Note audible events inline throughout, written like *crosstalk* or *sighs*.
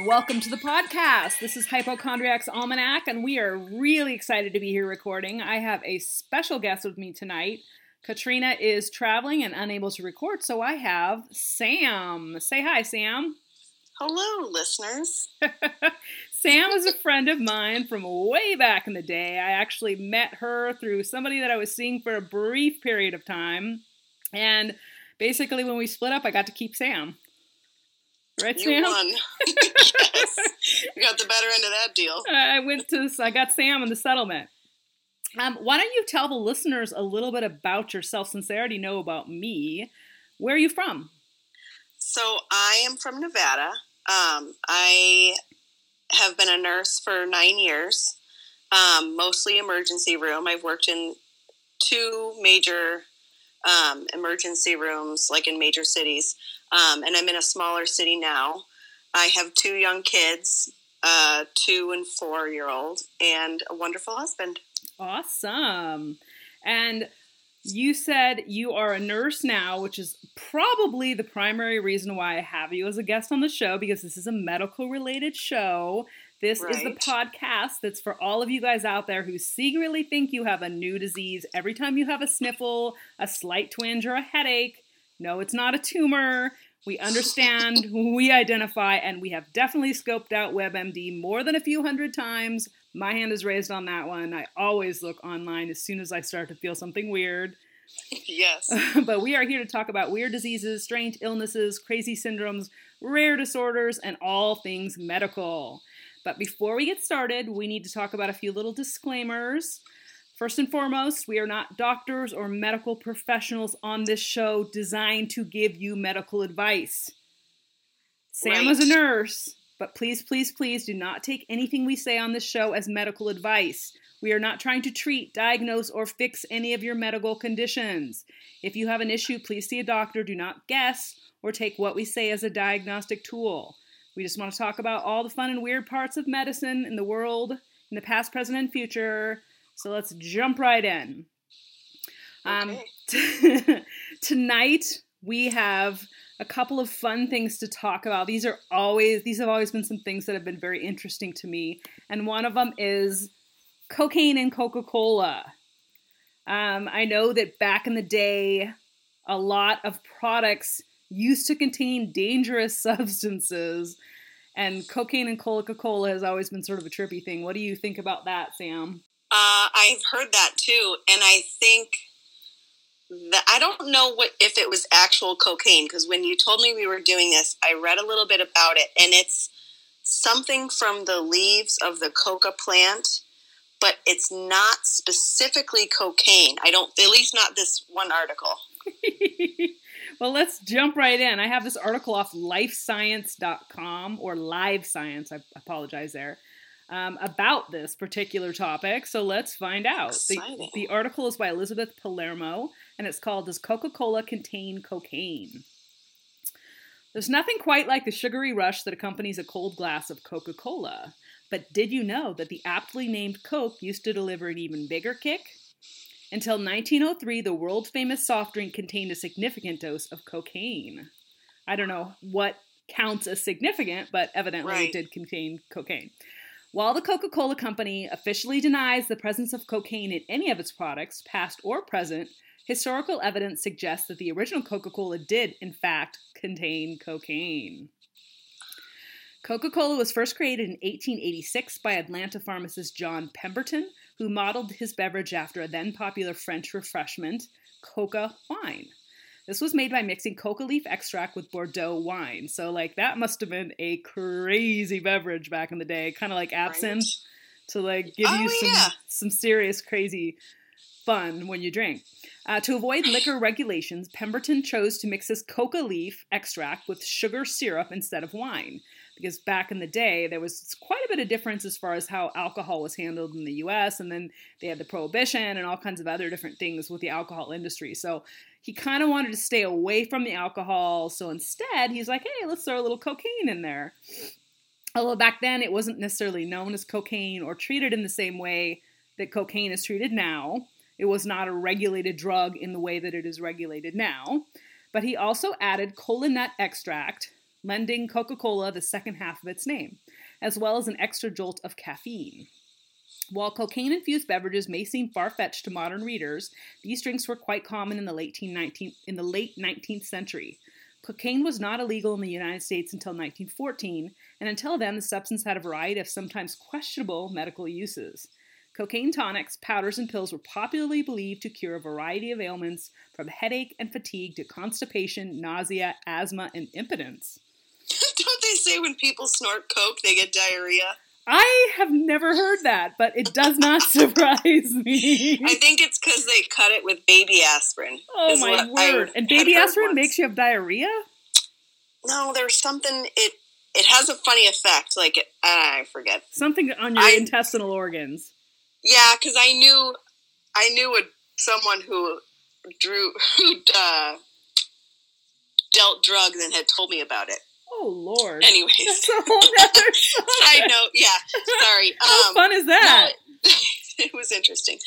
and welcome to the podcast. This is Hypochondriac's Almanac, and we are really excited to be here recording. I have a special guest with me tonight. Katrina is traveling and unable to record, so I have Sam. Say hi, Sam. Hello, listeners. *laughs* Sam is a friend of mine from way back in the day. I actually met her through somebody that I was seeing for a brief period of time. And basically, when we split up, I got to keep Sam. Right, you Sam? won. *laughs* yes. You got the better end of that deal. I went to, I got Sam in the settlement. Um, why don't you tell the listeners a little bit about yourself since they already know about me? Where are you from? So, I am from Nevada. Um, I have been a nurse for nine years, um, mostly emergency room. I've worked in two major um, emergency rooms, like in major cities, um, and I'm in a smaller city now. I have two young kids, uh, two and four year old, and a wonderful husband. Awesome. And you said you are a nurse now, which is probably the primary reason why I have you as a guest on the show because this is a medical related show. This right. is the podcast that's for all of you guys out there who secretly think you have a new disease every time you have a sniffle, a slight twinge, or a headache. No, it's not a tumor. We understand, *laughs* we identify, and we have definitely scoped out WebMD more than a few hundred times. My hand is raised on that one. I always look online as soon as I start to feel something weird. *laughs* Yes. *laughs* but we are here to talk about weird diseases, strange illnesses, crazy syndromes, rare disorders, and all things medical. But before we get started, we need to talk about a few little disclaimers. First and foremost, we are not doctors or medical professionals on this show designed to give you medical advice. Sam right. is a nurse. But please, please, please do not take anything we say on this show as medical advice. We are not trying to treat, diagnose, or fix any of your medical conditions. If you have an issue, please see a doctor. Do not guess or take what we say as a diagnostic tool. We just want to talk about all the fun and weird parts of medicine in the world, in the past, present, and future. So let's jump right in. Um, okay. Um, *laughs* tonight we have a couple of fun things to talk about. These are always these have always been some things that have been very interesting to me, and one of them is cocaine and Coca Cola. Um, I know that back in the day, a lot of products used to contain dangerous *laughs* substances, and cocaine and Coca Cola has always been sort of a trippy thing. What do you think about that, Sam? Uh, I've heard that too, and I think that I don't know what if it was actual cocaine because when you told me we were doing this, I read a little bit about it, and it's something from the leaves of the coca plant, but it's not specifically cocaine. I don't, at least not this one article. *laughs* well, let's jump right in. I have this article off lifescience.com or live science. I apologize there. Um, about this particular topic. So let's find out. The, the, article is by Elizabeth Palermo and it's called Does Coca Cola Contain Cocaine? There's nothing quite like the sugary rush that accompanies a cold glass of Coca Cola. But did you know that the aptly named Coke used to deliver an even bigger kick? Until 1903, the world famous soft drink contained a significant dose of cocaine. I don't know what counts as significant, but evidently right. it did contain cocaine. While the Coca Cola Company officially denies the presence of cocaine in any of its products, past or present, historical evidence suggests that the original Coca Cola did, in fact, contain cocaine. Coca Cola was first created in 1886 by Atlanta pharmacist John Pemberton, who modeled his beverage after a then popular French refreshment, coca wine. This was made by mixing coca leaf extract with Bordeaux wine. So, like, that must have been a crazy beverage back in the day, kind of like absinthe, right. to like give oh, you some yeah. some serious crazy fun when you drink. Uh, to avoid liquor regulations, Pemberton chose to mix his coca leaf extract with sugar syrup instead of wine. Because back in the day, there was quite a bit of difference as far as how alcohol was handled in the US, and then they had the prohibition and all kinds of other different things with the alcohol industry. So he kind of wanted to stay away from the alcohol. So instead, he's like, hey, let's throw a little cocaine in there. Although back then, it wasn't necessarily known as cocaine or treated in the same way that cocaine is treated now. It was not a regulated drug in the way that it is regulated now. But he also added cola nut extract, lending Coca Cola the second half of its name, as well as an extra jolt of caffeine. While cocaine infused beverages may seem far fetched to modern readers, these drinks were quite common in the late 19th, in the late 19th century. Cocaine was not illegal in the United States until 1914, and until then, the substance had a variety of sometimes questionable medical uses. Cocaine tonics, powders, and pills were popularly believed to cure a variety of ailments from headache and fatigue to constipation, nausea, asthma, and impotence. *laughs* Don't they say when people snort coke, they get diarrhea? I have never heard that, but it does not *laughs* surprise me. I think it's because they cut it with baby aspirin. oh my what I word! And baby aspirin once. makes you have diarrhea? No, there's something. It it has a funny effect. Like it, I forget. Something on your I- intestinal organs. Yeah, because I knew I knew a, someone who drew *laughs* who uh, dealt drugs and had told me about it. Oh lord! Anyways, That's a whole nother *laughs* side note. Yeah, sorry. *laughs* How Um, fun is that? No, it, *laughs* it was interesting.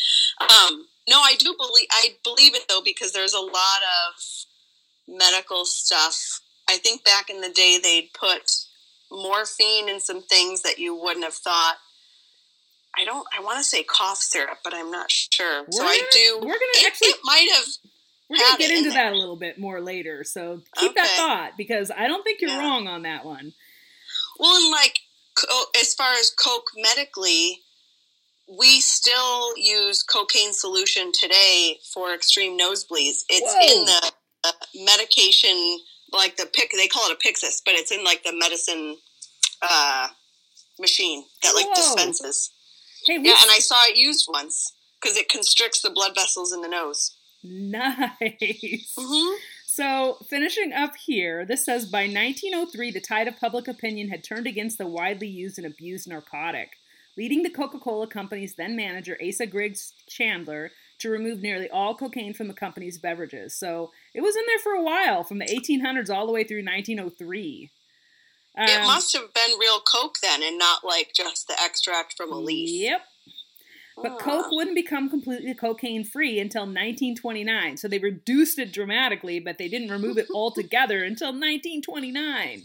Um, no, I do believe I believe it though because there's a lot of medical stuff. I think back in the day they'd put morphine in some things that you wouldn't have thought. I don't. I want to say cough syrup, but I'm not sure. so We're I gonna- do. we're gonna it, actually- it might have. We're gonna get into that a little bit more later, so keep that thought because I don't think you're Yeah. wrong on that one. Well, and like as far as coke medically, we still use cocaine solution today for extreme nosebleeds. It's Whoa. in the uh, medication, like the pick. They call it a Pyxis, but it's in like the medicine uh, machine that like Whoa. dispenses. Hey, Yeah, and I saw it used once because it constricts the blood vessels in the nose. Nice. Mm-hmm. So, finishing up here, this says by 1903, the tide of public opinion had turned against the widely used and abused narcotic, leading the Coca Cola Company's then manager, Asa Griggs Chandler, to remove nearly all cocaine from the company's beverages. So, it was in there for a while, from the 1800s all the way through 1903. it Um, must have been real coke then, and not like just the extract from a leaf. Yep. But. Coke wouldn't become completely cocaine free until 1929. So they reduced it dramatically, but they didn't remove it *laughs* altogether until 1929.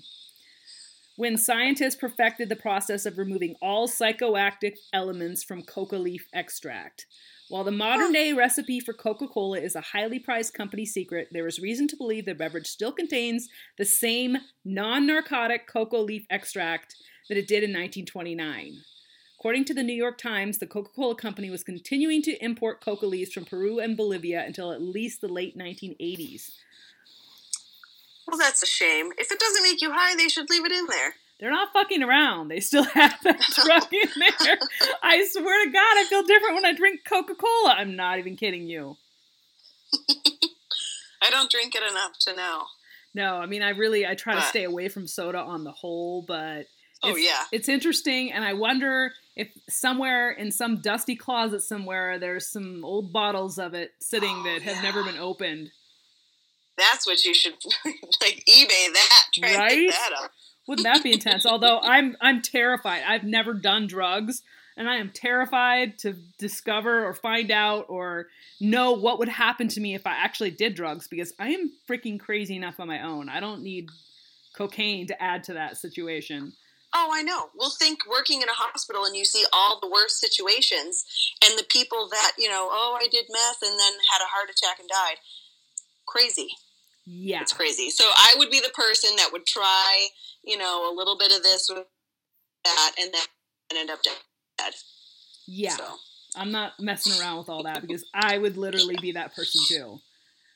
When scientists perfected the process of removing all psychoactive elements from coca leaf extract. While the modern day recipe for Coca Cola is a highly prized company secret, there is reason to believe the beverage still contains the same non narcotic coca leaf extract that it did in 1929. According to the New York Times, the Coca Cola Company was continuing to import coca leaves from Peru and Bolivia until at least the late 1980s. Well, that's a shame. If it doesn't make you high, they should leave it in there. They're not fucking around. They still *laughs* have that drug in there. I swear to God, I feel different when I drink Coca Cola. I'm not even kidding you. *laughs* I don't drink it enough to know. No, I mean, I really I try to stay away from soda on the whole, but Oh yeah. it's interesting, and I wonder if somewhere in some dusty closet somewhere there's some old bottles of it sitting Oh, that have yeah. never been opened. That's what you should *laughs* like eBay that. Right? that up. Wouldn't that be intense? Although *laughs* I'm I'm terrified. I've never done drugs, and I am terrified to discover or find out or know what would happen to me if I actually did drugs because I am freaking crazy enough on my own. I don't need cocaine to add to that situation. Oh, I know. Well, think working in a hospital and you see all the worst situations and the people that, you know, oh, I did meth and then had a heart attack and died. Crazy. Yeah. It's crazy. So I would be the person that would try, you know, a little bit of this with that and then end up dead. Yeah. So, I'm not messing around with all that because *laughs* I would literally be that person too.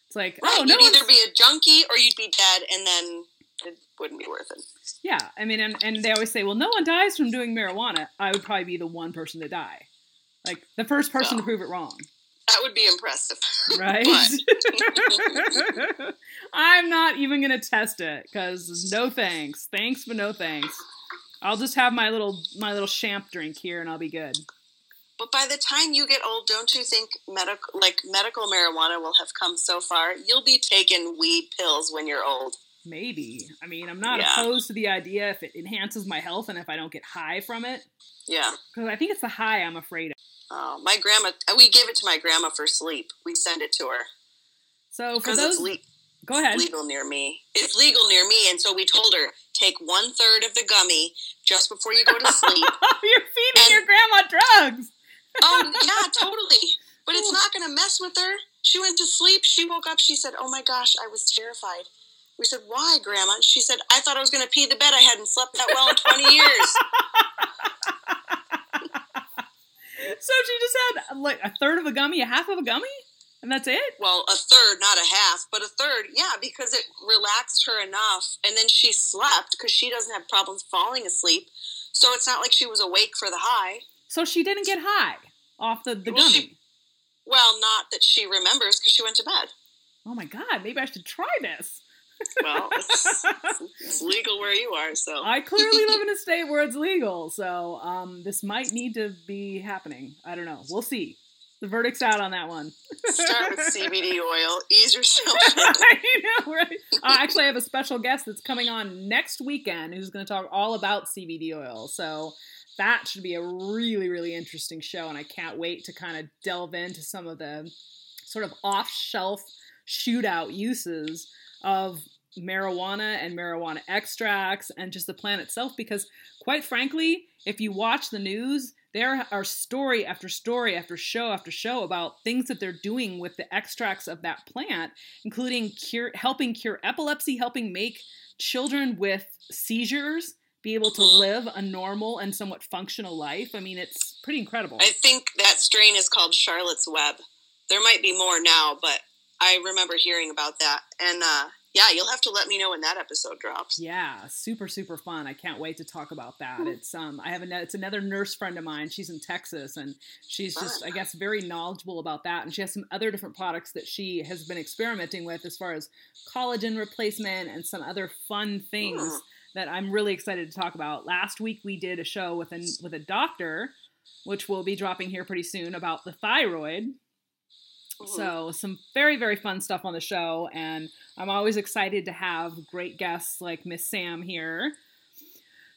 It's like, oh, right. oh no, you'd either be a junkie or you'd be dead and then it wouldn't be worth it. yeah. I mean, and, and they always say, well, no one dies from doing marijuana. I would probably be the one person to die, like the first person to prove it wrong, That would be impressive. *laughs* right? *laughs* I'm not even gonna test it because no thanks, thanks but no thanks. I'll just have my little my little champ drink here and I'll be good. But by the time you get old, don't you think medical like medical marijuana will have come so far? You'll be taking weed pills when you're old. Maybe. I mean, I'm not Yeah. opposed to the idea if it enhances my health and if I don't get high from it. Yeah. Because I think it's the high I'm afraid of. Oh, my grandma. Uh, we gave it to my grandma for sleep. We send it to her So for those it's le- Go ahead. It's legal near me. It's legal near me, and so we told her take one third of the gummy just before you go to sleep. *laughs* You're feeding and, your grandma drugs. oh *laughs* yeah, totally. But it's not going to mess with her. She went to sleep. She woke up. She said, "Oh my gosh, I was terrified." We said, "Why, Grandma?" She said, "I thought I was going to pee the bed. I hadn't slept that well in twenty years." *laughs* so she just had like a third of a gummy, a half of a gummy. And that's it? Well, a third, not a half, but a third. Yeah, because it relaxed her enough. And then she slept because she doesn't have problems falling asleep. So it's not like she was awake for the high. So she didn't get high off the, the well, gummy? She, well, not that she remembers because she went to bed. Oh my God, maybe I should try this. Well, it's, it's, legal where you are, so. I clearly live in a *laughs* state where it's legal, so um, this might need to be happening. I don't know. We'll see. The verdict's out on that one. Start with *laughs* CBD oil. Ease yourself. *laughs* I know, right? Uh, actually, I have a special guest that's coming on next weekend who's going to talk all about CBD oil. So that should be a really, really interesting show, and I can't wait to kind of delve into some of the sort of off-shelf shootout uses of marijuana and marijuana extracts and just the plant itself because quite frankly if you watch the news there are story after story after show after show about things that they're doing with the extracts of that plant, including cure, helping cure epilepsy, helping make children with seizures be able to live a normal and somewhat functional life. I mean, it's pretty incredible. I think that strain is called Charlotte's Web. There might be more now, but I remember hearing about that. And uh, yeah, you'll have to let me know when that episode drops. Yeah, super super fun. I can't wait to talk about that. Mm-hmm. It's um I have a it's another nurse friend of mine. She's in Texas and she's fun. just I guess very knowledgeable about that and she has some other different products that she has been experimenting with as far as collagen replacement and some other fun things mm. that I'm really excited to talk about. Last week we did a show with a with a doctor which will be dropping here pretty soon about the thyroid Mm-hmm. So, some very, very fun stuff on the show. And I'm always excited to have great guests like Miss Sam here.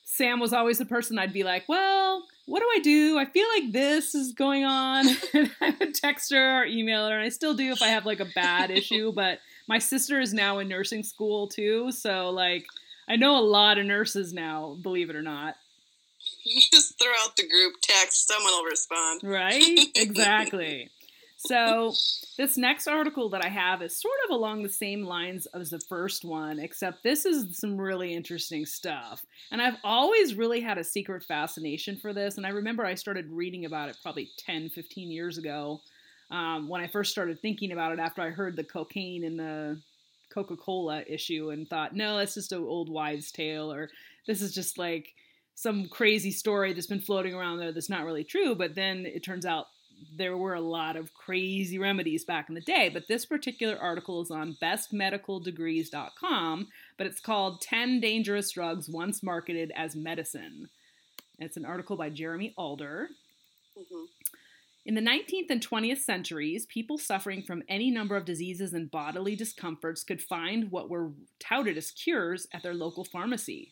Sam was always the person I'd be like, well, what do I do? I feel like this is going on. *laughs* and I would text her or email her, and I still do if I have like a bad *laughs* issue. But my sister is now in nursing school too. So, like, I know a lot of nurses now, believe it or not. *laughs* Just throw out the group text, someone will respond. Right? Exactly. So, this next article that I have is sort of along the same lines as the first one, except this is some really interesting stuff. And I've always really had a secret fascination for this. And I remember I started reading about it probably 10, 15 years ago um, when I first started thinking about it after I heard the cocaine in the Coca Cola issue and thought, no, that's just an old wives' tale, or this is just like some crazy story that's been floating around there that's not really true. But then it turns out there were a lot of crazy remedies back in the day, but this particular article is on bestmedicaldegrees.com, but it's called 10 Dangerous Drugs Once Marketed as Medicine. It's an article by Jeremy Alder. Mm-hmm. In the 19th and 20th centuries, people suffering from any number of diseases and bodily discomforts could find what were touted as cures at their local pharmacy.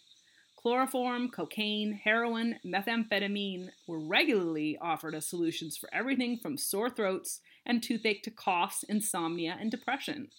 Chloroform, cocaine, heroin, methamphetamine were regularly offered as solutions for everything from sore throats and toothache to coughs, insomnia, and depression.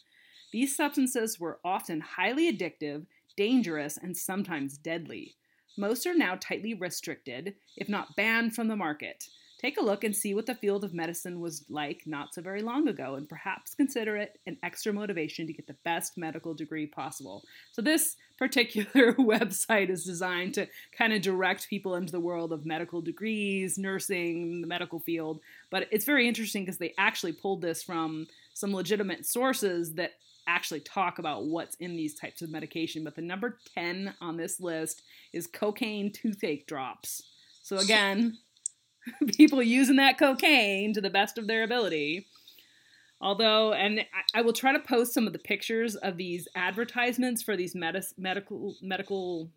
These substances were often highly addictive, dangerous, and sometimes deadly. Most are now tightly restricted, if not banned from the market. Take a look and see what the field of medicine was like not so very long ago, and perhaps consider it an extra motivation to get the best medical degree possible. So, this *laughs* particular *laughs* website is designed to kind of direct people into the world of medical degrees, nursing, the medical field. But it's very interesting because they actually pulled this from some legitimate sources that actually talk about what's in these types of medication. But the number 10 on this list is cocaine toothache drops. So, again, *laughs* people using that cocaine to the best of their ability. Although, and I, will try to post some of the pictures of these advertisements for these medical medical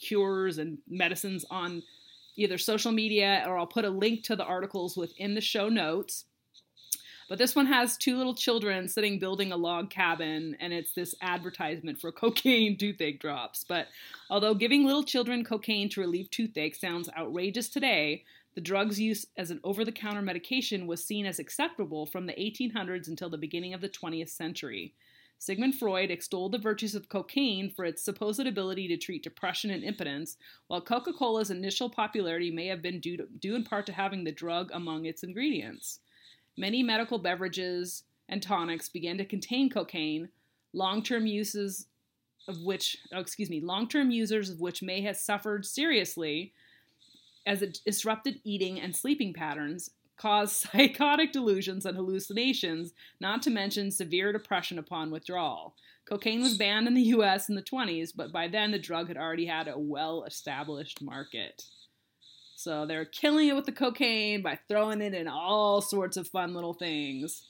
cures and medicines on either social media or I'll put a link to the articles within the show notes. But this one has two little children sitting building a log cabin, and it's this advertisement for *laughs* cocaine toothache drops. But although giving little children cocaine to relieve toothache sounds outrageous today, the drug's use as an over the counter medication was seen as acceptable from the 1800s until the beginning of the 20th century. Sigmund Freud extolled the virtues of cocaine for its supposed ability to treat depression and impotence, while Coca Cola's initial popularity may have been due, to, due in part to having the drug among its ingredients. Many medical beverages and tonics began to contain cocaine, long term uses of which, oh, excuse me, long term users of which may have suffered seriously as it disrupted eating and sleeping patterns, caused *laughs* psychotic delusions and hallucinations, not to mention severe depression upon withdrawal. Cocaine was banned in the US in the 20s, but by then the drug had already had a well established market. So they're killing it with the cocaine by throwing it in all sorts of fun little things.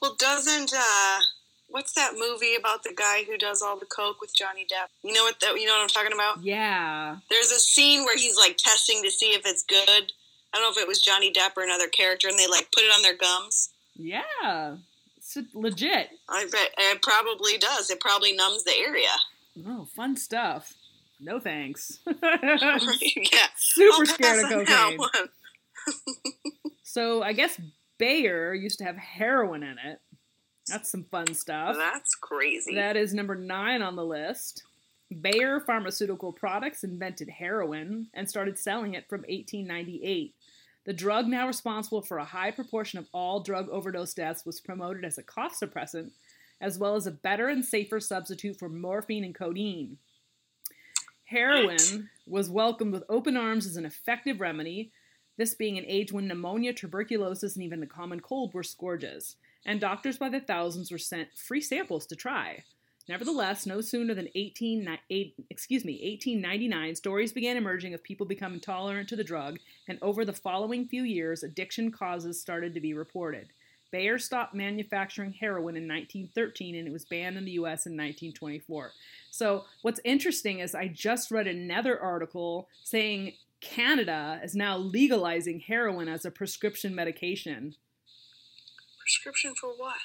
Well, doesn't uh, what's that movie about the guy who does all the coke with Johnny Depp? You know what? The, you know what I'm talking about? Yeah. There's a scene where he's like testing to see if it's good. I don't know if it was Johnny Depp or another character, and they like put it on their gums. Yeah. It's legit. I bet it probably does. It probably numbs the area. Oh, fun stuff. No thanks. *laughs* *laughs* yeah. Super I'll scared of cocaine. *laughs* So I guess Bayer used to have heroin in it. That's some fun stuff. That's crazy. That is number nine on the list. Bayer Pharmaceutical Products invented heroin and started selling it from 1898. The drug, now responsible for a high proportion of all drug overdose deaths, was promoted as a cough suppressant, as well as a better and safer substitute for morphine and codeine. Heroin was welcomed with open arms as an effective remedy, this being an age when pneumonia, tuberculosis, and even the common cold were scourges, and doctors by the thousands were sent free samples to try. Nevertheless, no sooner than 18, eight- excuse me, 1899, stories began emerging of people becoming tolerant to the drug, and over the following few years, addiction causes started to be reported. Bayer stopped manufacturing heroin in 1913 and it was banned in the US in 1924. So, what's interesting is I just read another article saying Canada is now legalizing heroin as a prescription medication Prescription for what?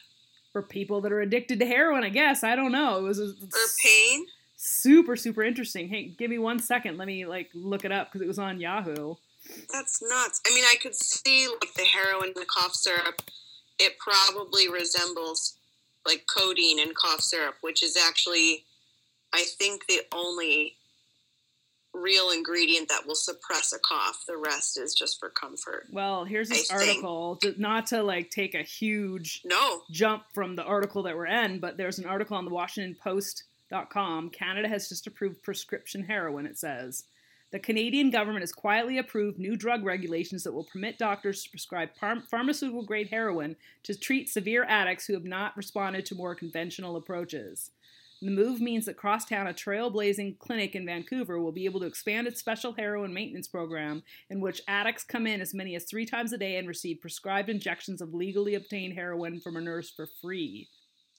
for people that are addicted to heroin, I guess. I don't know. It was a, For pain? super super interesting. Hey, give me one second. Let me like look it up because it was on Yahoo. That's nuts. I mean, I could see like the heroin, the cough syrup. It probably resembles like codeine and cough syrup, which is actually, I think, the only real ingredient that will suppress a cough. The rest is just for comfort. Well, here's this I article. to- Not to like take a huge No, jump from the article that we're in, but there's an article on the WashingtonPost.com. Canada has just approved prescription heroin, it says. The Canadian government has quietly approved new drug regulations that will permit doctors to prescribe par- pharmaceutical grade heroin to treat severe addicts who have not responded to more conventional approaches. The move means that Crosstown, a trailblazing clinic in Vancouver, will be able to expand its special heroin maintenance program in which addicts come in as many as three times a day and receive prescribed injections of legally obtained heroin from a nurse for free.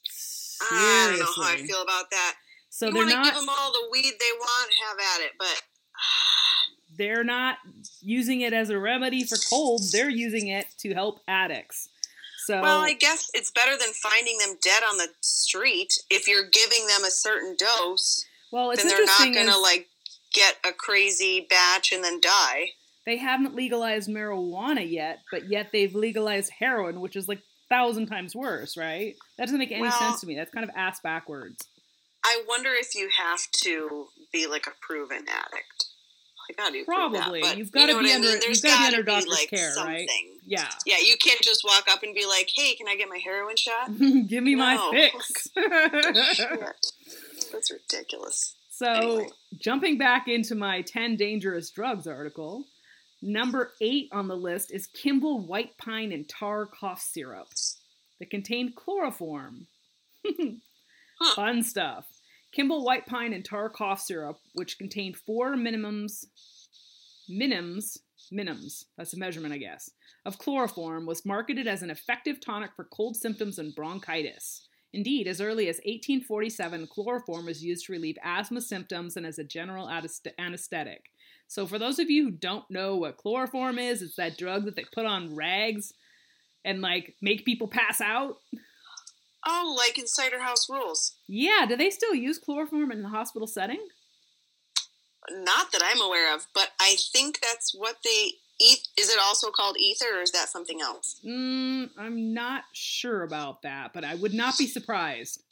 Seriously. I don't know how I feel about that. So you they're want to not give them all the weed they want, have at it. But *sighs* they're not using it as a remedy for colds. They're using it to help addicts. So well, I guess it's better than finding them dead on the street. If you're giving them a certain dose, well, it's then they're not going to like get a crazy batch and then die. they haven't legalized marijuana yet, but yet they've legalized heroin, which is like thousand times worse, right? That doesn't make any Well- sense to me. That's kind of ass backwards. I wonder if you have to be like a proven addict. Do you prove that? Probably. But You've gotta know be what I under- mean? You've gotta be under doctor's like care, right? something. Yeah. Yeah, you can't just walk up and be like, "Hey, can I get my heroin shot?" *laughs* Give me my fix. *laughs* *laughs* That's ridiculous. So, Anyway. jumping back into my 10 dangerous drugs article, number 8 on the list is Kimball White Pine and Tar Cough Syrup that contained chloroform. Huh. Fun stuff. Kimball White Pine and Tar Cough Syrup, which contained four minimums, minims, minims, that's a measurement, I guess, of chloroform, was marketed as an effective tonic for cold symptoms and bronchitis. Indeed, as early as 1847, chloroform was used to relieve asthma symptoms and as a general anesthetic. So, for those of you who don't know what chloroform is, it's that drug that they put on rags and like make people pass out. Oh, like in Cider House Rules. Yeah, do they still use chloroform in the hospital setting? Not that I'm aware of, but I think that's what they eat. Is it also called ether, or is that something else? Mm, I'm not sure about that, but I would not be surprised.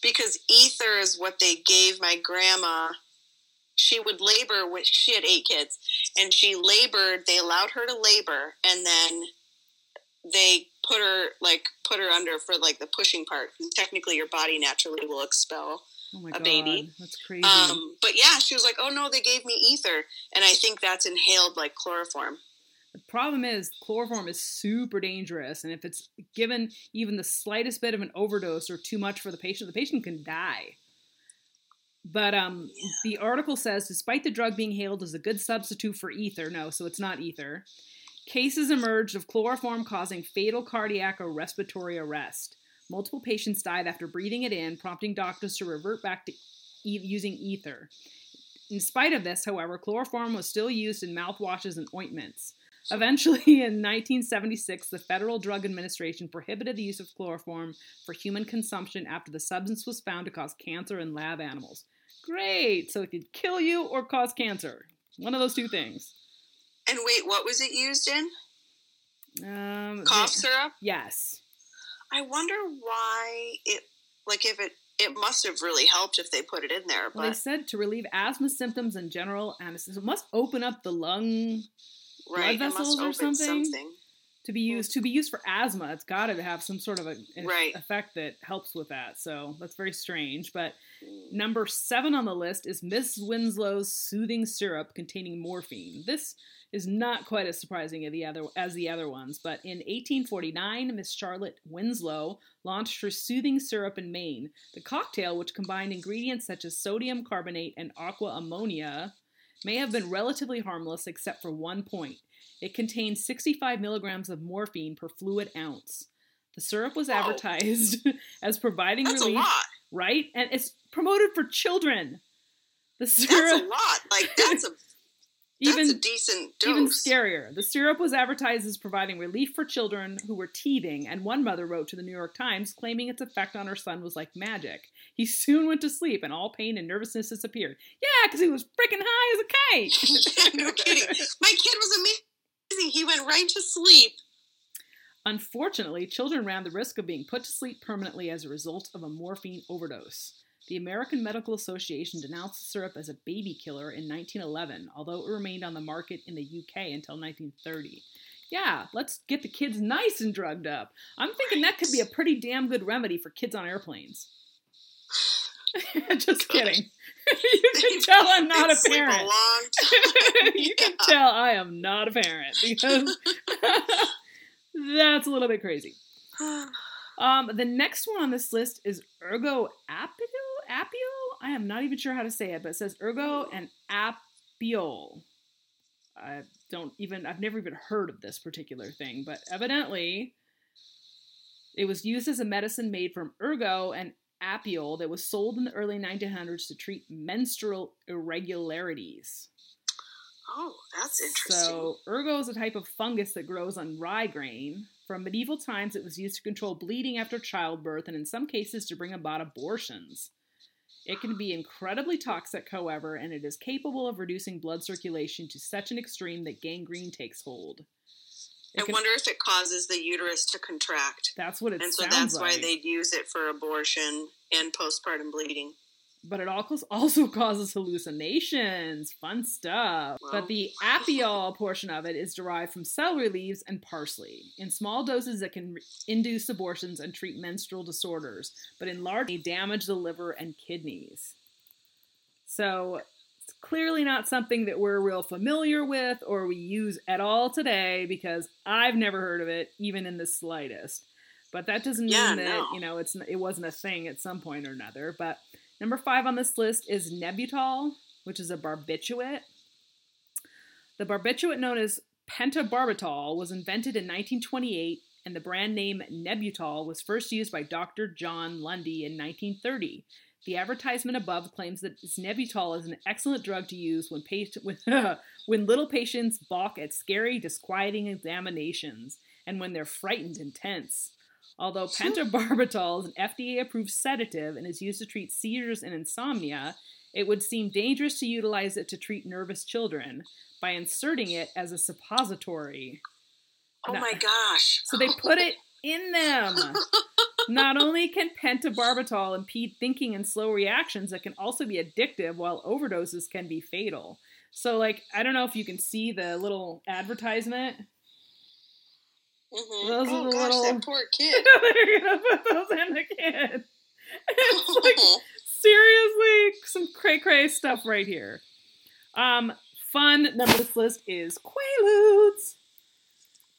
because ether is what they gave my grandma. She would labor when she had eight kids, and she labored. They allowed her to labor, and then they put her like put her under for like the pushing part. Technically, your body naturally will expel Oh a god, baby. that's crazy. Um, but yeah, she was like, "Oh no, they gave me ether," and I think that's inhaled like chloroform. the problem is chloroform is super dangerous, and if it's given even the slightest bit of an overdose or too much for the patient, the patient can die. But um, the article says, despite the drug being hailed as a good substitute for ether, no, so it's not ether. Cases emerged of chloroform causing fatal cardiac or respiratory arrest. Multiple patients died after breathing it in, prompting doctors to revert back to e- using ether. In spite of this, however, chloroform was still used in mouthwashes and ointments. Eventually, *laughs* in 1976, the Federal Drug Administration prohibited the use of chloroform for human consumption after the substance was found to cause cancer in lab animals. Great! So it could kill you or cause cancer. One of those two things. And wait, what was it used in? Um, Cough the- syrup. Yes. I wonder why it like if it it must have really helped if they put it in there, Well, they said to relieve asthma symptoms and general anesthesia. It must open up the lung right, it vessels or something? something. to be used to be used for asthma. It's got to have some sort of a, an Right. effect that helps with that. So that's very strange. But number seven on the list is Miss Winslow's soothing syrup containing morphine. This is not quite as surprising as the other as the other ones. But in 1849, Miss Charlotte Winslow launched her soothing syrup in Maine. The cocktail, which combined ingredients such as sodium carbonate and aqua ammonia, may have been relatively harmless except for one point. It contained 65 milligrams of morphine per fluid ounce. The syrup was advertised *laughs* as providing relief. Right? And it's promoted for children. The That's a syrup, lot. Like that's *laughs* a that's even a decent dose. even scarier. The syrup was advertised as providing relief for children who were teething, and one mother wrote to the New York Times claiming its effect on her son was like magic. He *laughs* soon went to sleep, and all pain and nervousness disappeared. Yeah, because he was freaking high as a kite. *laughs* no kidding. My kid was amazing. He went right to sleep. Unfortunately, children ran the risk of being put to sleep permanently as a result of a morphine overdose. The American Medical Association denounced the syrup as a baby killer in 1911, although it remained on the market in the UK until 1930. Yeah, let's get the kids nice and drugged up. I'm thinking that could be a pretty damn good remedy for kids on airplanes. *laughs* Just kidding. *laughs* you can tell I'm not a parent. *laughs* you can tell I am not a parent because that's a little bit crazy. *sighs* Um, the next one on this list is Ergo Apio. Apio? I am not even sure how to say it, but it says Ergo and Apiol. I don't even. I've never even heard of this particular thing, but evidently, it was used as a medicine made from ergo and apiol that was sold in the early 1900s to treat menstrual irregularities. Oh, that's interesting. So, ergo is a type of fungus that grows on rye grain. From medieval times, it was used to control bleeding after childbirth and, in some cases, to bring about abortions. It can be incredibly toxic, however, and it is capable of reducing blood circulation to such an extreme that gangrene takes hold. It I can- wonder if it causes the uterus to contract. that's what it and so that's like. why they'd use it for abortion and postpartum bleeding. But it also *laughs* also causes hallucinations. Fun stuff. Wow. But the *laughs* apiol portion of it is derived from celery leaves and parsley. In small doses, it can induce abortions and treat menstrual disorders, but in large, they damage the liver and kidneys. So it's clearly not something that we're real familiar with or we use at all today because I've never heard of it, even in the slightest. But that doesn't mean Yeah, that no. you know it's it wasn't a thing at some point or another. But Number five on this list is Nembutal, which is a barbiturate. The barbiturate known as pentobarbital was invented in 1928, and the brand name Nembutal was first used by Dr. John Lundy in 1930. The advertisement above claims that Nembutal is an excellent drug to use when, patient, *laughs* when, when little patients balk at scary, disquieting examinations and when they're frightened and tense. Although pentobarbital is an FDA approved sedative and is used to treat seizures and insomnia, it would seem dangerous to utilize it to treat nervous children by inserting it as a suppository. Oh my gosh. So they put it *laughs* in them. Not only can pentobarbital impede thinking and slow reactions, it can also be addictive, while overdoses can be fatal. So, like, I don't know if you can see the little advertisement. Mhm. Those are oh the gosh, little- that *laughs* poor kid. They're gonna put those in the kid. *laughs* It's like *laughs* seriously some cray cray stuff right here. Um, fun number this list is Quaaludes.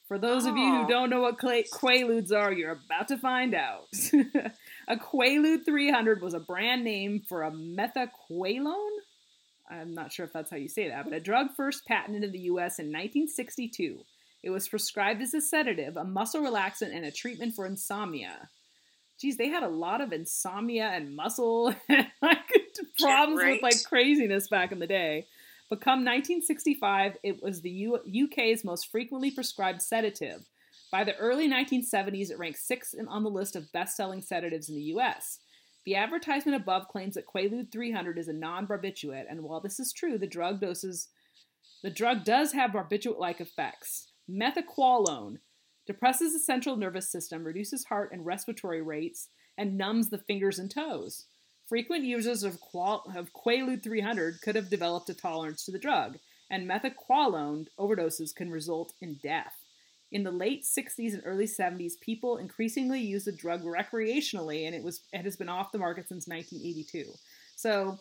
For those of you Oh. who don't know what Cla- Quaaludes are, you're about to find out. a Quaalude 300 was a brand name for a methaqualone. I'm not sure if that's how you say that, but a drug first patented in the U.S. in 1962. It was prescribed as a sedative, a muscle relaxant, and a treatment for insomnia. Geez, they had a lot of insomnia and muscle *laughs* and like *laughs* problems with right. like craziness back in the day. But come 1965, it was the U- UK's most frequently prescribed sedative. By the early 1970s, it ranked sixth on the list of best-selling sedatives in the US. The advertisement above claims that Quaalude 300 is a non-barbiturate, and while this is true, the drug doses the drug does have barbiturate-like effects. Methaqualone depresses the central nervous system, reduces heart and respiratory rates, and numbs the fingers and toes. Frequent users of, Qual- of Quaalude 300 could have developed a tolerance to the drug, and methaqualone overdoses can result in death. In the late 60s and early 70s, people increasingly used the drug recreationally, and it was it has been off the market since 1982. So,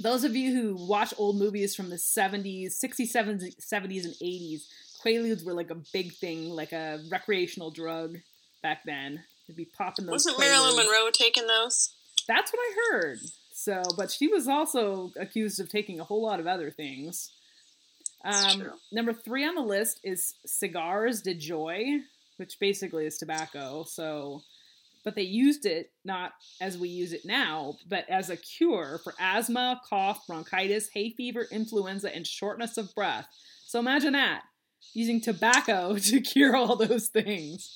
those of you who watch old movies from the 70s, 60s, 70s, 70s and 80s, Quaaludes were like a big thing, like a recreational drug back then. They'd be popping those. Wasn't Marilyn Monroe taking those? That's what I heard. So, but she was also accused of taking a whole lot of other things. Um, number three on the list is cigars de joy, which basically is tobacco. So, but they used it not as we use it now, but as a cure for asthma, cough, bronchitis, hay fever, influenza, and shortness of breath. So imagine that using tobacco *laughs* to cure all those things.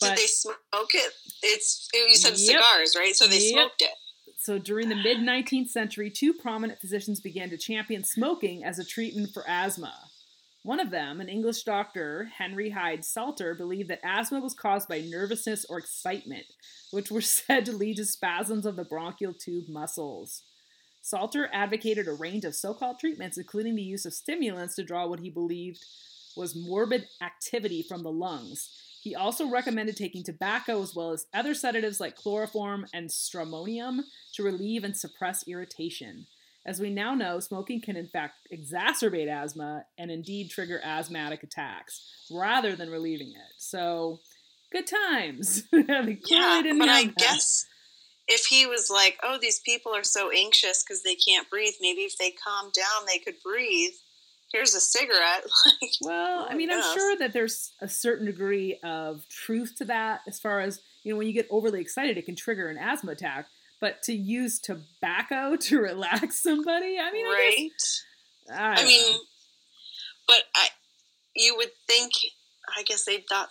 Did But they smoke it? It's you said Yep. cigars, right? So they Yep. smoked it. So during the mid 19th century, two prominent physicians began to champion smoking as a treatment for asthma. One of them, an English doctor, Henry Hyde Salter, believed that asthma was caused by nervousness or excitement, which were *laughs* said to lead to spasms of the bronchial tube muscles. Salter advocated a range of so called treatments, including the use of stimulants to draw what he believed was morbid activity from the lungs. He also recommended taking tobacco as well as other sedatives like chloroform and stramonium to relieve and suppress irritation. As we now know, smoking can in fact exacerbate asthma and indeed trigger asthmatic attacks rather than relieving it. So, good times. *laughs* Yeah, didn't but I that. guess if he was like, "Oh, these people are so anxious because they can't breathe. Maybe if they calm down, they could breathe." Here's a cigarette. *laughs* Like, Well, I mean, I'm sure that there's a certain degree of truth to that as far as, you know, when you get overly excited, it can trigger an asthma attack. But to use tobacco *laughs* to relax somebody, I mean, I right? guess. I, I mean, know. but I, you would think. I guess they thought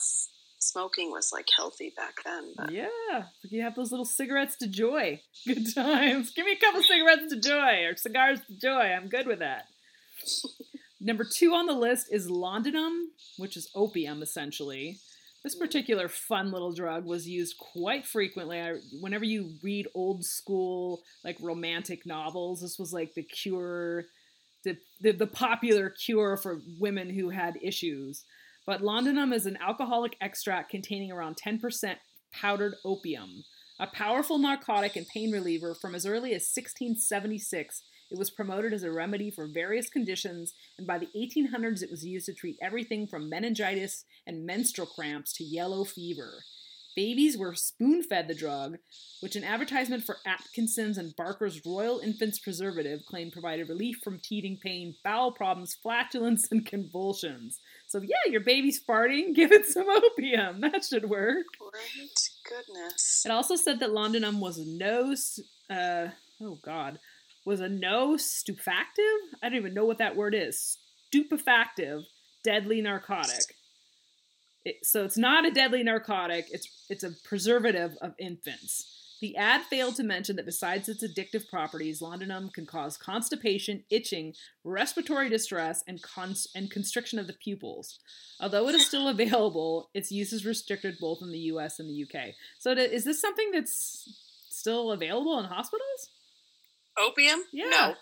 smoking was like healthy back then. But yeah, you have those little cigarettes to joy. *laughs* Good times. Give me a couple cigarettes to joy or cigars to joy. I'm good with that. *laughs* Number two on the list is Londinum, which is opium essentially. This hmm. particular fun little drug was used quite frequently. I, whenever you read old school, like romantic novels, this was like the cure, the, the, the popular cure for women who had issues. But Londinum is an alcoholic extract containing around 10% powdered opium. A powerful narcotic and pain reliever from as early as 1676, it was promoted as a remedy for various conditions, and by the 1800s it was used to treat everything from meningitis and menstrual cramps to yellow fever. Babies were spoon fed the drug, which an advertisement for Atkinson's and Barker's Royal Infants Preservative claimed provided relief from teething pain, bowel problems, flatulence, and convulsions. So, yeah, your baby's farting, *laughs* give it some opium. That should work. right, goodness. It also said that Londinum was a no, uh, oh god, was a no stupefactive. I don't even know what that word is. Stupefactive, deadly narcotic. It, so it's not a deadly narcotic. It's it's a preservative of infants. The ad failed to mention that besides its addictive properties, laudanum can cause constipation, itching, respiratory distress, and, cons- and constriction of the pupils. Although it is still available, its use is restricted both in the US and the UK. So, to, is this something that's still available in hospitals? Opium? Yeah. No.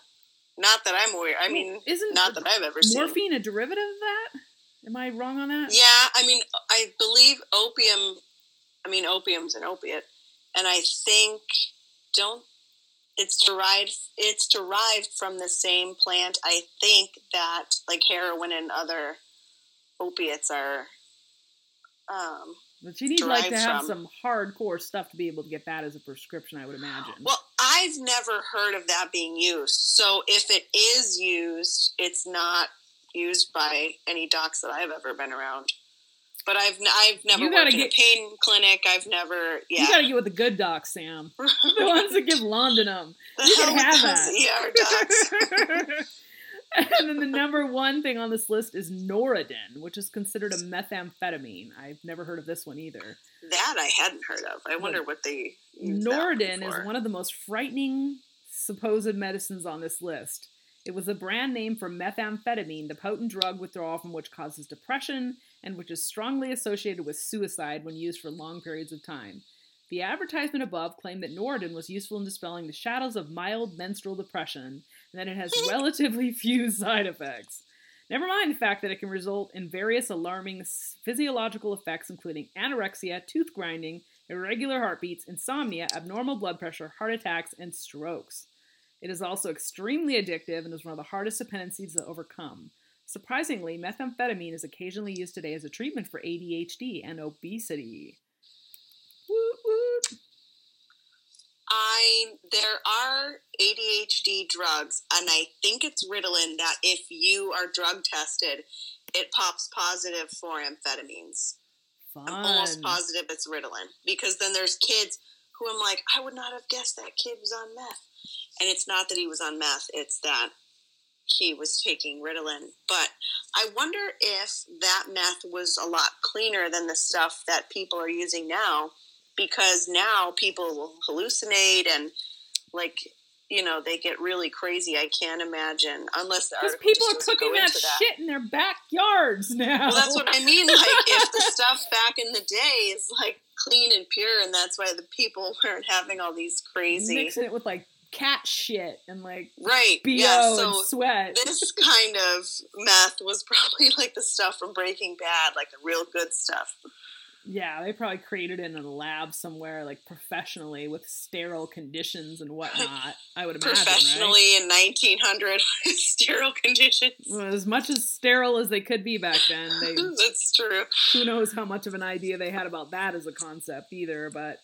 Not that I'm aware. I mean, Isn't not that I've ever seen. morphine a derivative of that? Am I wrong on that? Yeah, I mean, I believe opium. I mean, opium's an opiate, and I think don't. It's derived. It's derived from the same plant. I think that like heroin and other opiates are. Um, But you need like to have from- some hardcore stuff to be able to get that as a prescription, I would imagine. well, I've never heard of that being used. So if it is used, it's not used by any docs that I've ever been around. But I've I've never You worked in a pain clinic. I've never yeah. You gotta get with the good docs, Sam. *laughs* the ones that give. The You can have that. ER docs. *laughs* and then the number one thing on this list is Norodin, which is considered a methamphetamine. I've never heard of this one either. That I hadn't heard of. I wonder what they Norodin is one of the most frightening supposed medicines on this list. It was a brand name for methamphetamine, the potent drug withdrawal from which causes depression and which is strongly associated with suicide when used for long periods of time. The advertisement above claimed that Norodin was useful in dispelling the shadows of mild menstrual depression and that it has relatively few *laughs* side effects. Never mind the fact that it can result in various alarming physiological effects, including anorexia, tooth grinding, irregular heartbeats, insomnia, abnormal blood pressure, heart attacks, and strokes. It is also extremely addictive and is one of the hardest dependencies to overcome. Surprisingly, methamphetamine is occasionally used today as a treatment for ADHD and obesity. Woot woot. I there are ADHD drugs, and I think it's Ritalin that if you are drug tested, it pops positive for amphetamines. Fun. I'm almost positive it's Ritalin because then there's kids who I'm like, I would not have guessed that kid was on meth, and it's not that he was on meth; it's that he was taking Ritalin. But I wonder if that meth was a lot cleaner than the stuff that people are using now, because now people will hallucinate and like. You know, they get really crazy. I can't imagine unless the Because people are cooking that, that. shit in their backyards now. Well, that's what I mean. Like, if the *laughs* stuff back in the day is like clean and pure, and that's why the people *laughs* weren't having all these crazy. Mixing it with like cat shit and like Right. BO Yeah. and So sweat. this *laughs* kind of meth was *laughs* probably like the stuff from Breaking Bad, like the real good stuff. Yeah, they probably created it in a lab somewhere, like professionally, with sterile conditions and whatnot. I would imagine, right? Professionally in 1900 *laughs* sterile conditions. Well, as much as sterile as they could be back then, they That's true. who knows how much of an idea they had about that as a concept either. But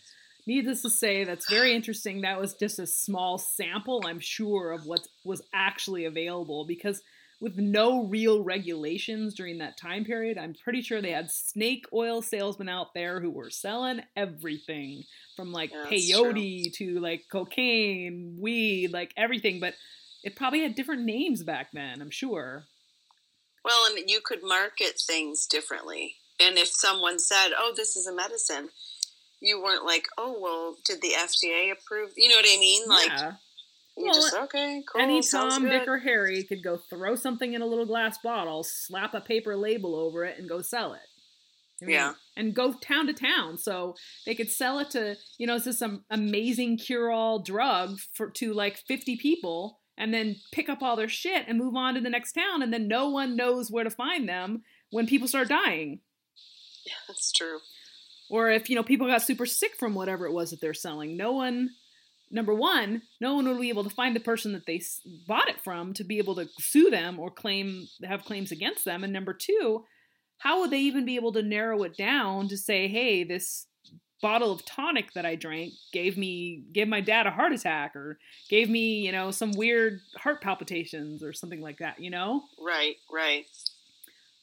needless to say, that's very interesting. That was just a small sample, I'm sure, of what was actually available because with no real regulations during that time period, I'm pretty sure they had snake oil salesmen out there who were selling everything from like Yeah, peyote to like cocaine, weed, like everything. But it probably had different names back then, I'm sure. Well, and you could market things differently. And if someone said, "Oh, this is a medicine," you weren't like, "Oh, well, did the FDA approve?" You know what I mean? Like, yeah. Well, just okay, cool. Any Tom. Dick, or Harry could go throw something in a little glass bottle, slap a paper label over it, and go sell it. I mean, Yeah. And go town to town. So they could sell it to, you know, it's just some amazing cure all drug for to like 50 people and then pick up all their shit and move on to the next town. And then no one knows where to find them when people start dying. Yeah, that's true. Or if, you know, people got super sick from whatever it was that they're selling, no one, number one, no one would be able to find the person that they bought it from to be able to sue them or claim, have claims against them. And number two, how would they even be able to narrow it down to say, hey, this bottle of tonic that I drank gave me, gave my dad a heart attack or gave me, you know, some weird heart palpitations or something like that, you know? Right, right.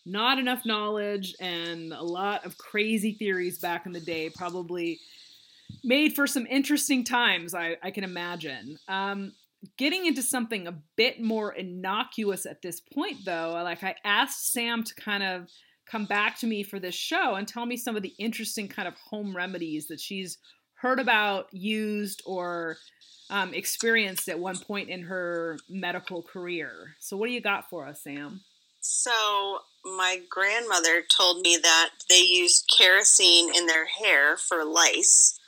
Not enough knowledge and a lot of crazy theories back in the day probably made for some interesting times i, I can imagine um, getting into something a bit more innocuous at this point though like i asked sam to kind of come back to me for this show and tell me some of the interesting kind of home remedies that she's heard about, used, or um, experienced at one point in her medical career. So, what do you got for us, Sam? So, my grandmother told me that they used kerosene in their hair for lice.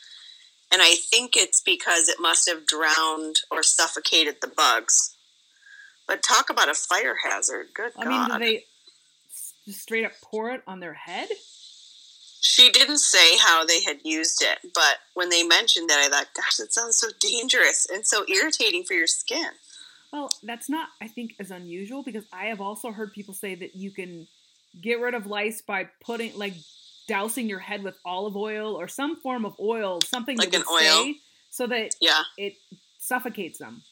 And I think it's because it must have drowned or suffocated the bugs. But talk about a fire hazard. Good I God. mean, do they just straight up pour it on their head? She didn't say how they had used it, but when they mentioned that, I thought, gosh, it sounds so dangerous and so irritating for your skin. Well, that's not, I think, as unusual because I have also heard people say that you can get rid of lice by putting, like, dousing your head with olive oil or some form of oil, something Like an oil? so that Yeah, it suffocates them.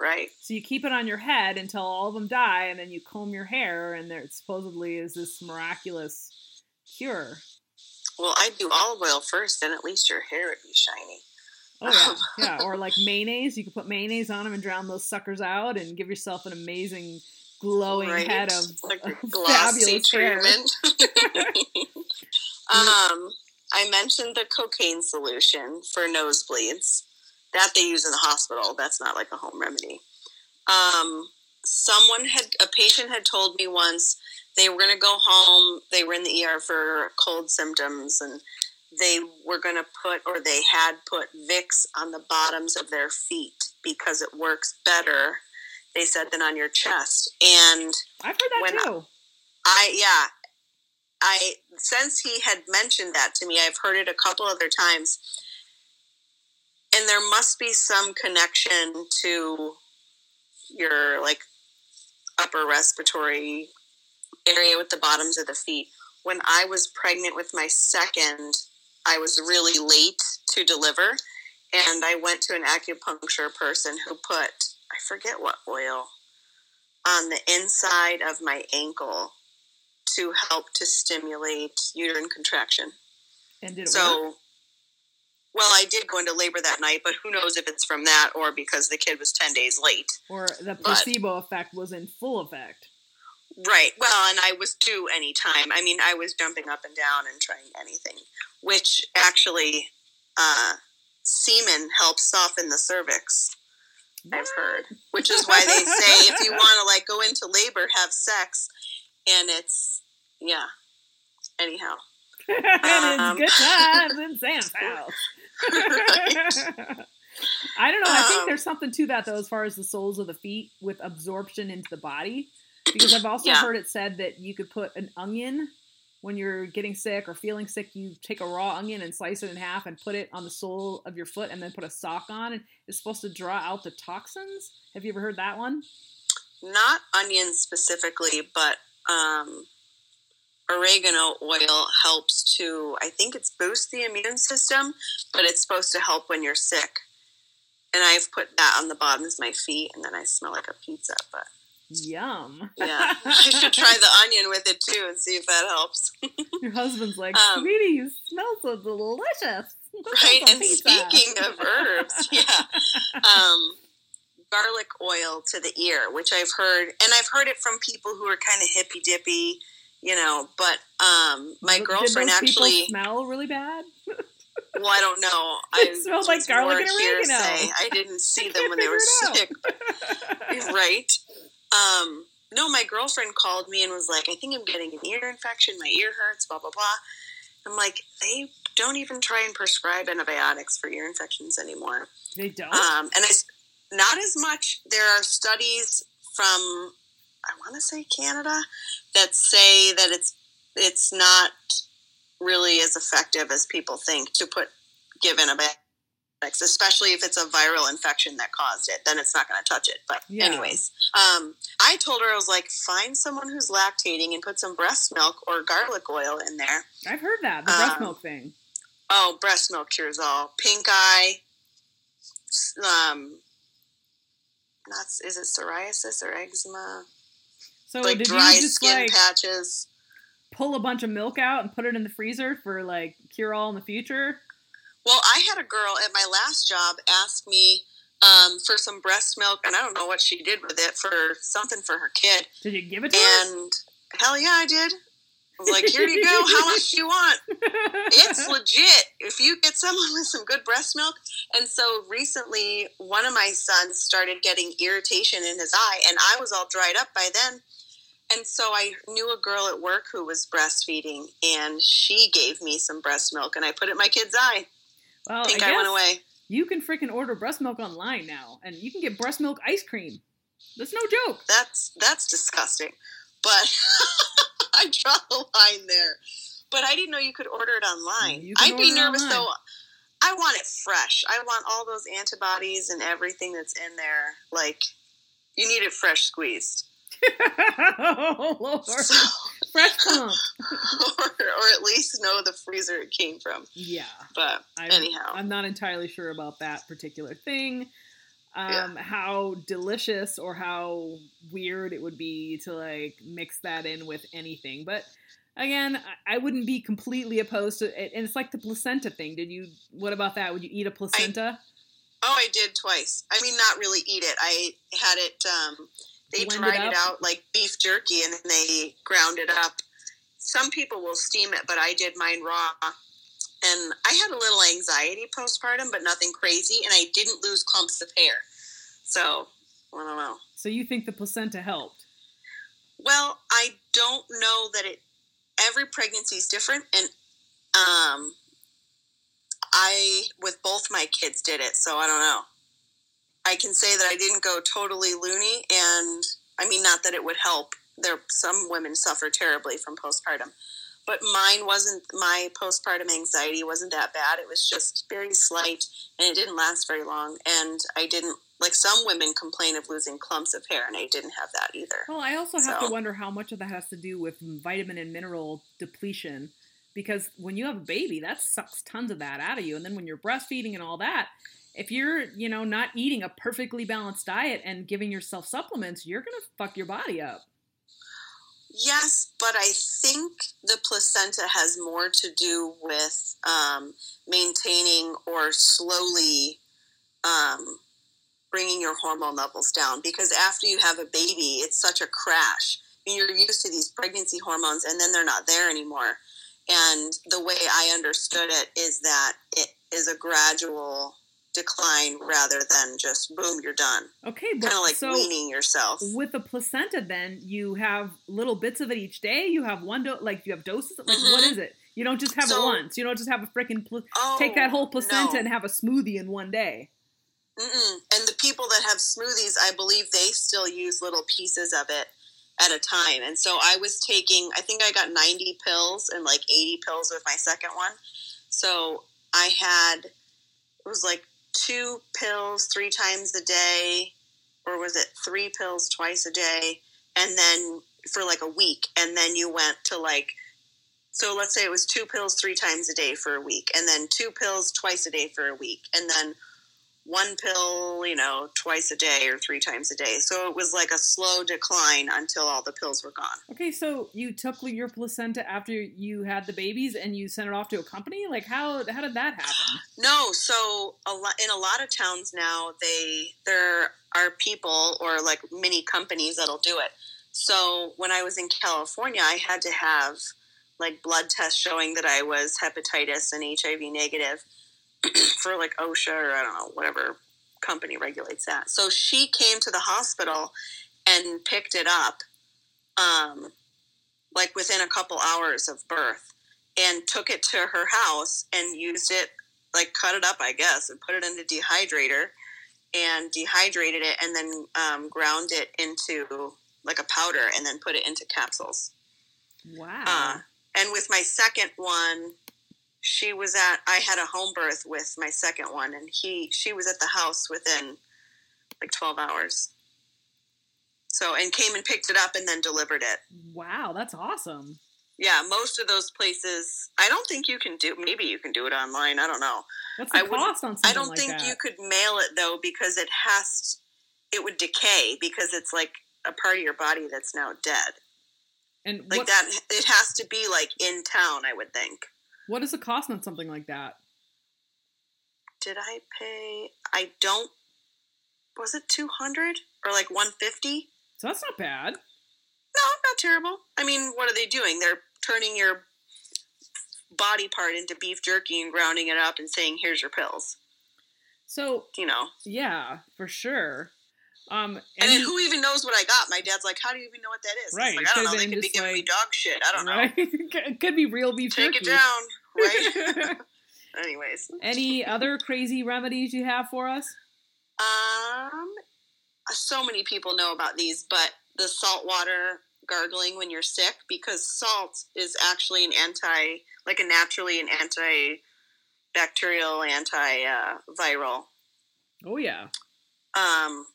right. So you keep it on your head until all of them die, and then you comb your hair, and there supposedly is this miraculous cure. Well, I'd do olive oil first, then at least your hair would be shiny. Oh yeah, *laughs* yeah. Or like mayonnaise, you could put mayonnaise on them and drown those suckers out, and give yourself an amazing glowing Right? head of, like of *laughs* glossy fabulous hair. treatment. *laughs* um, I mentioned the cocaine solution for nosebleeds that they use in the hospital. That's not like a home remedy. Um, someone had a patient had told me once they were going to go home. They were in the ER for cold symptoms, and they were going to put or they had put Vicks on the bottoms of their feet because it works better. They said than on your chest, and I've heard that When I- too. I yeah. I since he had mentioned that to me, I've heard it a couple other times. And there must be some connection to your like upper respiratory area with the bottoms of the feet. When I was pregnant with my second, I was really late to deliver and I went to an acupuncture person who put I forget what oil on the inside of my ankle to help to stimulate uterine contraction. And did it work? So, well, I did go into labor that night, but who knows if it's from that or because the kid was 10 days late. Or the but- placebo effect was in full effect. Right. Well, and I was due any time. I mean, I was jumping up and down and trying anything, which actually, uh, semen helps soften the cervix. I've heard, which is why they say if you *laughs* want to like go into labor, have sex, and it's yeah. Anyhow, and *laughs* Um, it's good times in Sam's *laughs* house. I don't know. I think Um, there's something to that though, as far as the soles of the feet with absorption into the body. Because I've also Yeah. heard it said that you could put an onion when you're getting sick or feeling sick. You take a raw onion and slice it in half and put it on the sole of your foot, and then put a sock on, and it's supposed to draw out the toxins. Have you ever heard that one? not onions specifically, but um, oregano oil helps to. I think it's boost the immune system, but it's supposed to help when you're sick. And I've put that on the bottoms of my feet, and then I smell like a pizza. But Yum. yeah, *laughs* I should try the onion with it too and see if that helps. Your husband's like, Um, sweetie, you smell so delicious. *laughs* Right. And pizza." speaking of herbs, *laughs* yeah, um, garlic oil to the ear, which I've heard, and I've heard it from people who are kind of hippy dippy, you know. But um, my Did girlfriend actually, smell really bad. well, I don't know. It I smelled like garlic and oregano. hearsay. I didn't see them when they were sick, right? Um, no, my girlfriend called me and was like, "I think I'm getting an ear infection. My ear hurts." Blah blah blah. I'm like, they don't even try and prescribe antibiotics for ear infections anymore. they don't. Um, and I, not as much. There are studies from, I want to say Canada, that say that it's it's not really as effective as people think to put give antibiotics, especially if it's a viral infection that caused it. Then it's not going to touch it. But Yeah. anyways, um, I told her I was like, find someone who's lactating and put some breast milk or garlic oil in there. I've heard that the breast um, milk thing. Oh, breast milk cures all. Pink eye. Um, not is it psoriasis or eczema? So like did dry you just skin like patches. pull a bunch of milk out and put it in the freezer for like cure all in the future? Well, I had a girl at my last job ask me um, for some breast milk, and I don't know what she did with it for something for her kid. Did you give it to her? And hell yeah, I did. I was like, here you go. How much do you want? It's *laughs* legit. If you get someone with some good breast milk. And so recently, one of my sons started getting irritation in his eye, and I was all dried up by then. And so I knew a girl at work who was breastfeeding, and she gave me some breast milk, and I put it in my kid's eye. Well, Pink I guess went away. you can freaking order breast milk online now, and you can get breast milk ice cream. That's no joke. That's that's disgusting. But *laughs* I draw the line there. But I didn't know you could order it online. I'd be nervous online. though. I want it fresh. I want all those antibodies and everything that's in there. Like you need it fresh squeezed. *laughs* oh Lord, So, fresh *laughs* pump. or, or at least know the freezer it came from. Yeah. But I'm, Anyhow. I'm not entirely sure about that particular thing. Yeah. Um, How delicious or how weird it would be to like mix that in with anything. But again, I- I wouldn't be completely opposed to it. And it's like the placenta thing. Did you, what about that? Would you eat a placenta? oh, I did twice. I mean, not really eat it. I had it. Um, they Blend it dried it, up? out like beef jerky, and then they ground it up. Some people will steam it, but I did mine raw. And I had a little anxiety postpartum, but nothing crazy, and I didn't lose clumps of hair. So I don't know. so you think the placenta helped? Well, I don't know that it. Every pregnancy is different, and um, I with both my kids did it, so I don't know. I can say that I didn't go totally loony, and I mean not that it would help. There, some women suffer terribly from postpartum, but mine wasn't. My postpartum anxiety wasn't that bad. It was just very slight, and it didn't last very long. And I didn't like some women complain of losing clumps of hair, and I didn't have that either. Well, I also have to wonder how much of that has to do with vitamin and mineral depletion. Because when you have a baby, that sucks tons of that out of you. And then when you're breastfeeding and all that, if you're, you know, not eating a perfectly balanced diet and giving yourself supplements, you're going to fuck your body up. Yes, but I think the placenta has more to do with um, maintaining or slowly um, bringing your hormone levels down. Because after you have a baby, it's such a crash. I mean, You're used to these pregnancy hormones, and then they're not there anymore. And the way I understood it is that it is a gradual decline rather than just boom, you're done. Okay, Kind of like so weaning yourself. with the placenta, then you have little bits of it each day. You have one dose, like you have doses. Like Mhm. what is it? You don't just have it once. You don't just have a freaking pl- Oh, take that whole placenta no. and have a smoothie in one day. Mm-mm. And the people that have smoothies, I believe they still use little pieces of it at a time. And so I was taking, I think I got 90 pills and like 80 pills with my second one. So I had, it was like two pills three times a day, or was it three pills twice a day? And then for like a week. And then you went to like, so let's say it was two pills three times a day for a week, and then two pills twice a day for a week, and then one pill, you know, twice a day or three times a day. So it was like a slow decline until all the pills were gone. Okay, so you took your placenta after you had the babies and you sent it off to a company? Like how how did that happen? *gasps* No, so a lot in a lot of towns now, they there are people or like mini companies that'll do it. So when I was in California, I had to have like blood tests showing that I was hepatitis and HIV negative for like OSHA or I don't know whatever company regulates that. So she came to the hospital and picked it up, um, like within a couple hours of birth, and took it to her house and used it like cut it up, I guess, and put it in the dehydrator and dehydrated it and then um, ground it into like a powder and then put it into capsules. Wow. Uh, and with my second one, she was at I had a home birth with my second one and he she was at the house within like 12 hours. So and came and picked it up and then delivered it. wow, that's awesome. Yeah, most of those places I don't think you can do maybe you can do it online, I don't know. What's the I cost on something I don't like think that? you could mail it though because it has it would decay because it's like a part of your body that's now dead. and Like that it has to be like in town, I would think. What is the cost on something like that? Did I pay I don't was it 200 or like 150? So that's not bad. No, not terrible. I mean, what are they doing? They're turning your body part into beef jerky and grounding it up and saying, "Here's your pills." So You know. yeah, for sure. Um, And any- then who even knows what I got? My dad's like, "How do you even know what that is?" Right, Like, I don't know. They could be giving me dog shit. I don't know. right? *laughs* it could be real beef jerky. Take it down, right? *laughs* Anyways, Any other crazy remedies you have for us? um, so many people know about these, but the salt water gargling when you're sick because salt is actually an anti, like a naturally an antibacterial, anti-viral. Oh yeah. Um,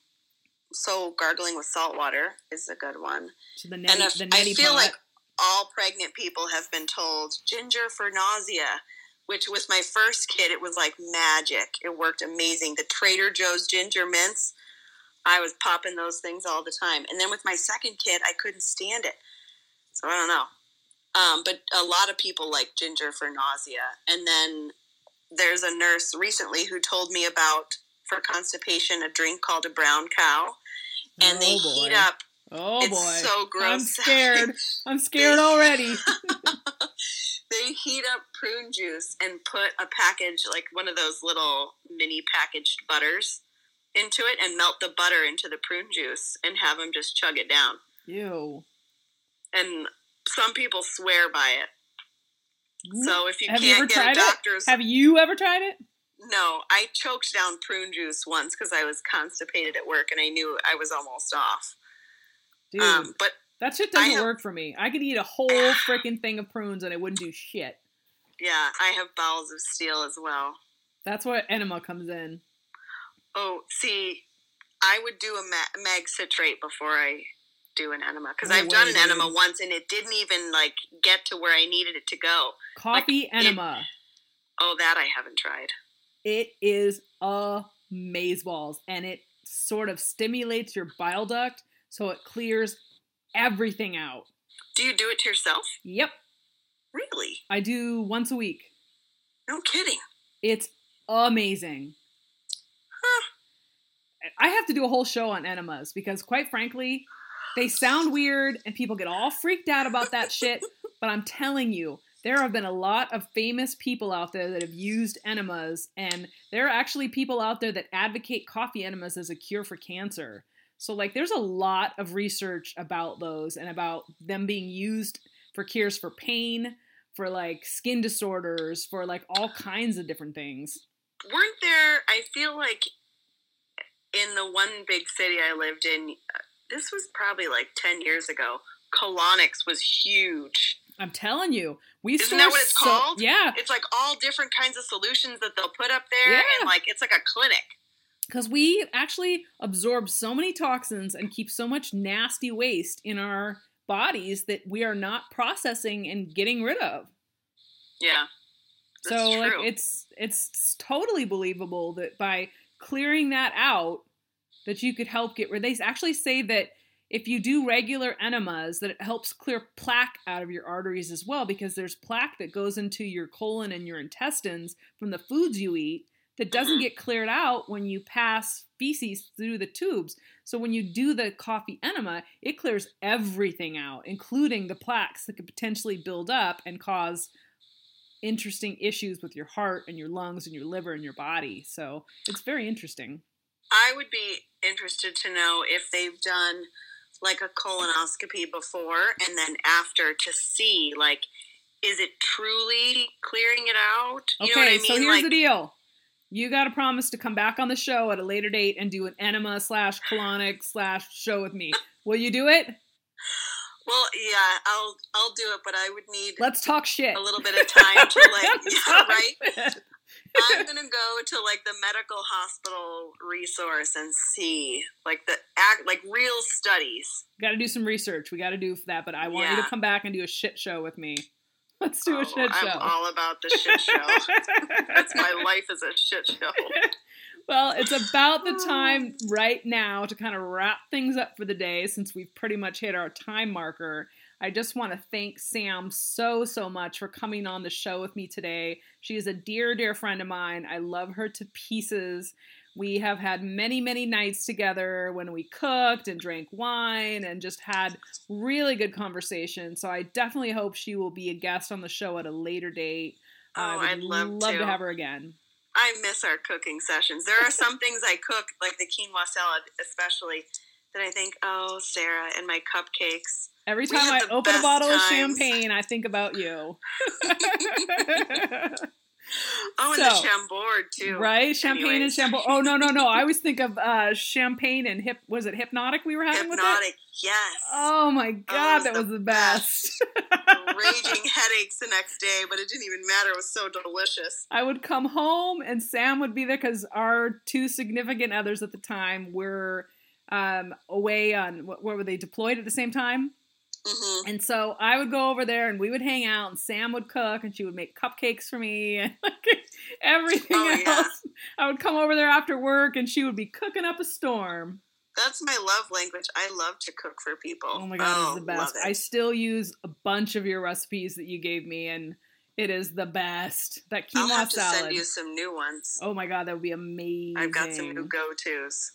so gargling with salt water is a good one. So the and neti, if, the I neti feel pot. like all pregnant people have been told ginger for nausea, which with my first kid, it was like magic. It worked amazing. The Trader Joe's ginger mints, I was popping those things all the time. And then with my second kid, I couldn't stand it. So I don't know. Um, but a lot of people like ginger for nausea. And then there's a nurse recently who told me about for constipation a drink called a brown cow. And they oh, heat up Oh it's boy. so gross. I'm *laughs* scared. I'm scared already. *laughs* they heat up prune juice and put a package, like one of those little mini packaged butters, into it and melt the butter into the prune juice and have them just chug it down. Ew. And some people swear by it. So if you Have can't get a tried it? doctor's, Have you ever tried it? no, I choked down prune juice once because I was constipated at work and I knew I was almost off. Dude, Um, but that shit doesn't have- work for me. I could eat a whole freaking thing of prunes and it wouldn't do shit. yeah, I have bowels of steel as well. That's where enema comes in. Oh, see, I would do a ma- mag citrate before I do an enema because I've done an enema once and it didn't even like get to where I needed it to go. Coffee enema. Oh, that I haven't tried. It is amazeballs and it sort of stimulates your bile duct so it clears everything out. Do you do it to yourself? Yep, Really? I do once a week. No kidding. It's amazing. I have to do a whole show on enemas because, quite frankly, they sound weird and people get all freaked out about that shit. *laughs* But I'm telling you, there have been a lot of famous people out there that have used enemas, and there are actually people out there that advocate coffee enemas as a cure for cancer. So, like, there's a lot of research about those and about them being used for cures for pain, for like skin disorders, for like all kinds of different things. Weren't there? I feel like in the one big city I lived in, uh, this was probably like ten years ago. Colonics was huge. I'm telling you, we Isn't that what it's so- called? Yeah, It's like all different kinds of solutions that they'll put up there, Yeah. and like it's like a clinic. Because we actually absorb so many toxins and keep so much nasty waste in our bodies that we are not processing and getting rid of. Yeah. So like it's it's totally believable that by clearing that out that you could help get rid they actually say that if you do regular enemas that it helps clear plaque out of your arteries as well because there's plaque that goes into your colon and your intestines from the foods you eat that doesn't get cleared out when you pass feces through the tubes so when you do the coffee enema it clears everything out including the plaques that could potentially build up and cause interesting issues with your heart and your lungs and your liver and your body. So it's very interesting. I would be interested to know if they've done like a colonoscopy before and then after to see like is it truly clearing it out? You Okay, know what I mean? so here's like the deal. You got to promise to come back on the show at a later date and do an enema slash colonic slash show with me. Will you do it? well, yeah, I'll I'll do it, but I would need Let's talk shit. a little bit of time to *laughs* like yeah, right? shit. I'm gonna go to like the medical hospital resource and see like the act like real studies. Got to do some research. We got to do that, but I want you to come back and do a shit show with me. *laughs* Let's do a Oh, show. I'm all about the shit show. That's my *laughs* life is a shit show. Well, it's about the time *sighs* right now to kind of wrap things up for the day since we've pretty much hit our time marker. I just want to thank Sam so, so much for coming on the show with me today. She is a dear, dear friend of mine. I love her to pieces. We have had many, many nights together when we cooked and drank wine and just had really good conversation. So I definitely hope she will be a guest on the show at a later date. Oh, would I'd love love to to. have her again. I miss our cooking sessions. There are some things I cook, like the quinoa salad, especially, that I think, oh, Sarah and my cupcakes. Every time I open a bottle of champagne, I think about you. *laughs* *laughs* *laughs* Oh, and the So, chambord too. right? Champagne and Anyways. shampoo. Oh no, no, no! I always think of uh, champagne and hip. Was it Hpnotiq we were having with it? Hpnotiq, yes. Oh my god, was that the was the best. Raging *laughs* headaches the next day, but it didn't even matter. It was so delicious. I would come home and Sam would be there because our two significant others at the time were um, away on what, where were they deployed at the same time? Hmm And so I would go over there and we would hang out and Sam would cook and she would make cupcakes for me *laughs* and everything Oh, else. yeah. I would come over there after work and she would be cooking up a storm. That's my love language. I love to cook for people. Oh my god, it's the best. it. I still use a bunch of your recipes that you gave me and it is the best. That quinoa I'll have to salad. send you some new ones. Oh my god, that would be amazing. I've got some new go tos.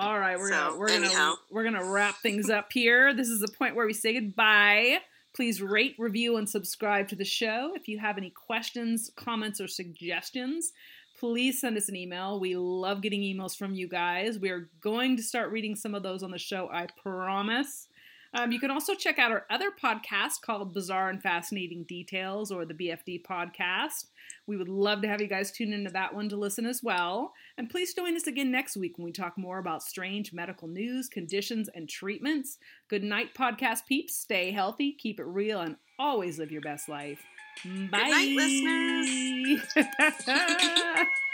All right, we're gonna we're gonna we're gonna wrap things up here. This is the point where we say goodbye. Please rate, review, and subscribe to the show. If you have any questions, comments, or suggestions, please send us an email. We love getting emails from you guys. We are going to start reading some of those on the show, I promise. Um, you can also check out our other podcast called Bizarre and Fascinating Details or the BFD podcast. We would love to have you guys tune into that one to listen as well. And please join us again next week when we talk more about strange medical news, conditions, and treatments. Good night, podcast peeps. Stay healthy, keep it real, and always live your best life. Bye. night, listeners. listeners. *laughs*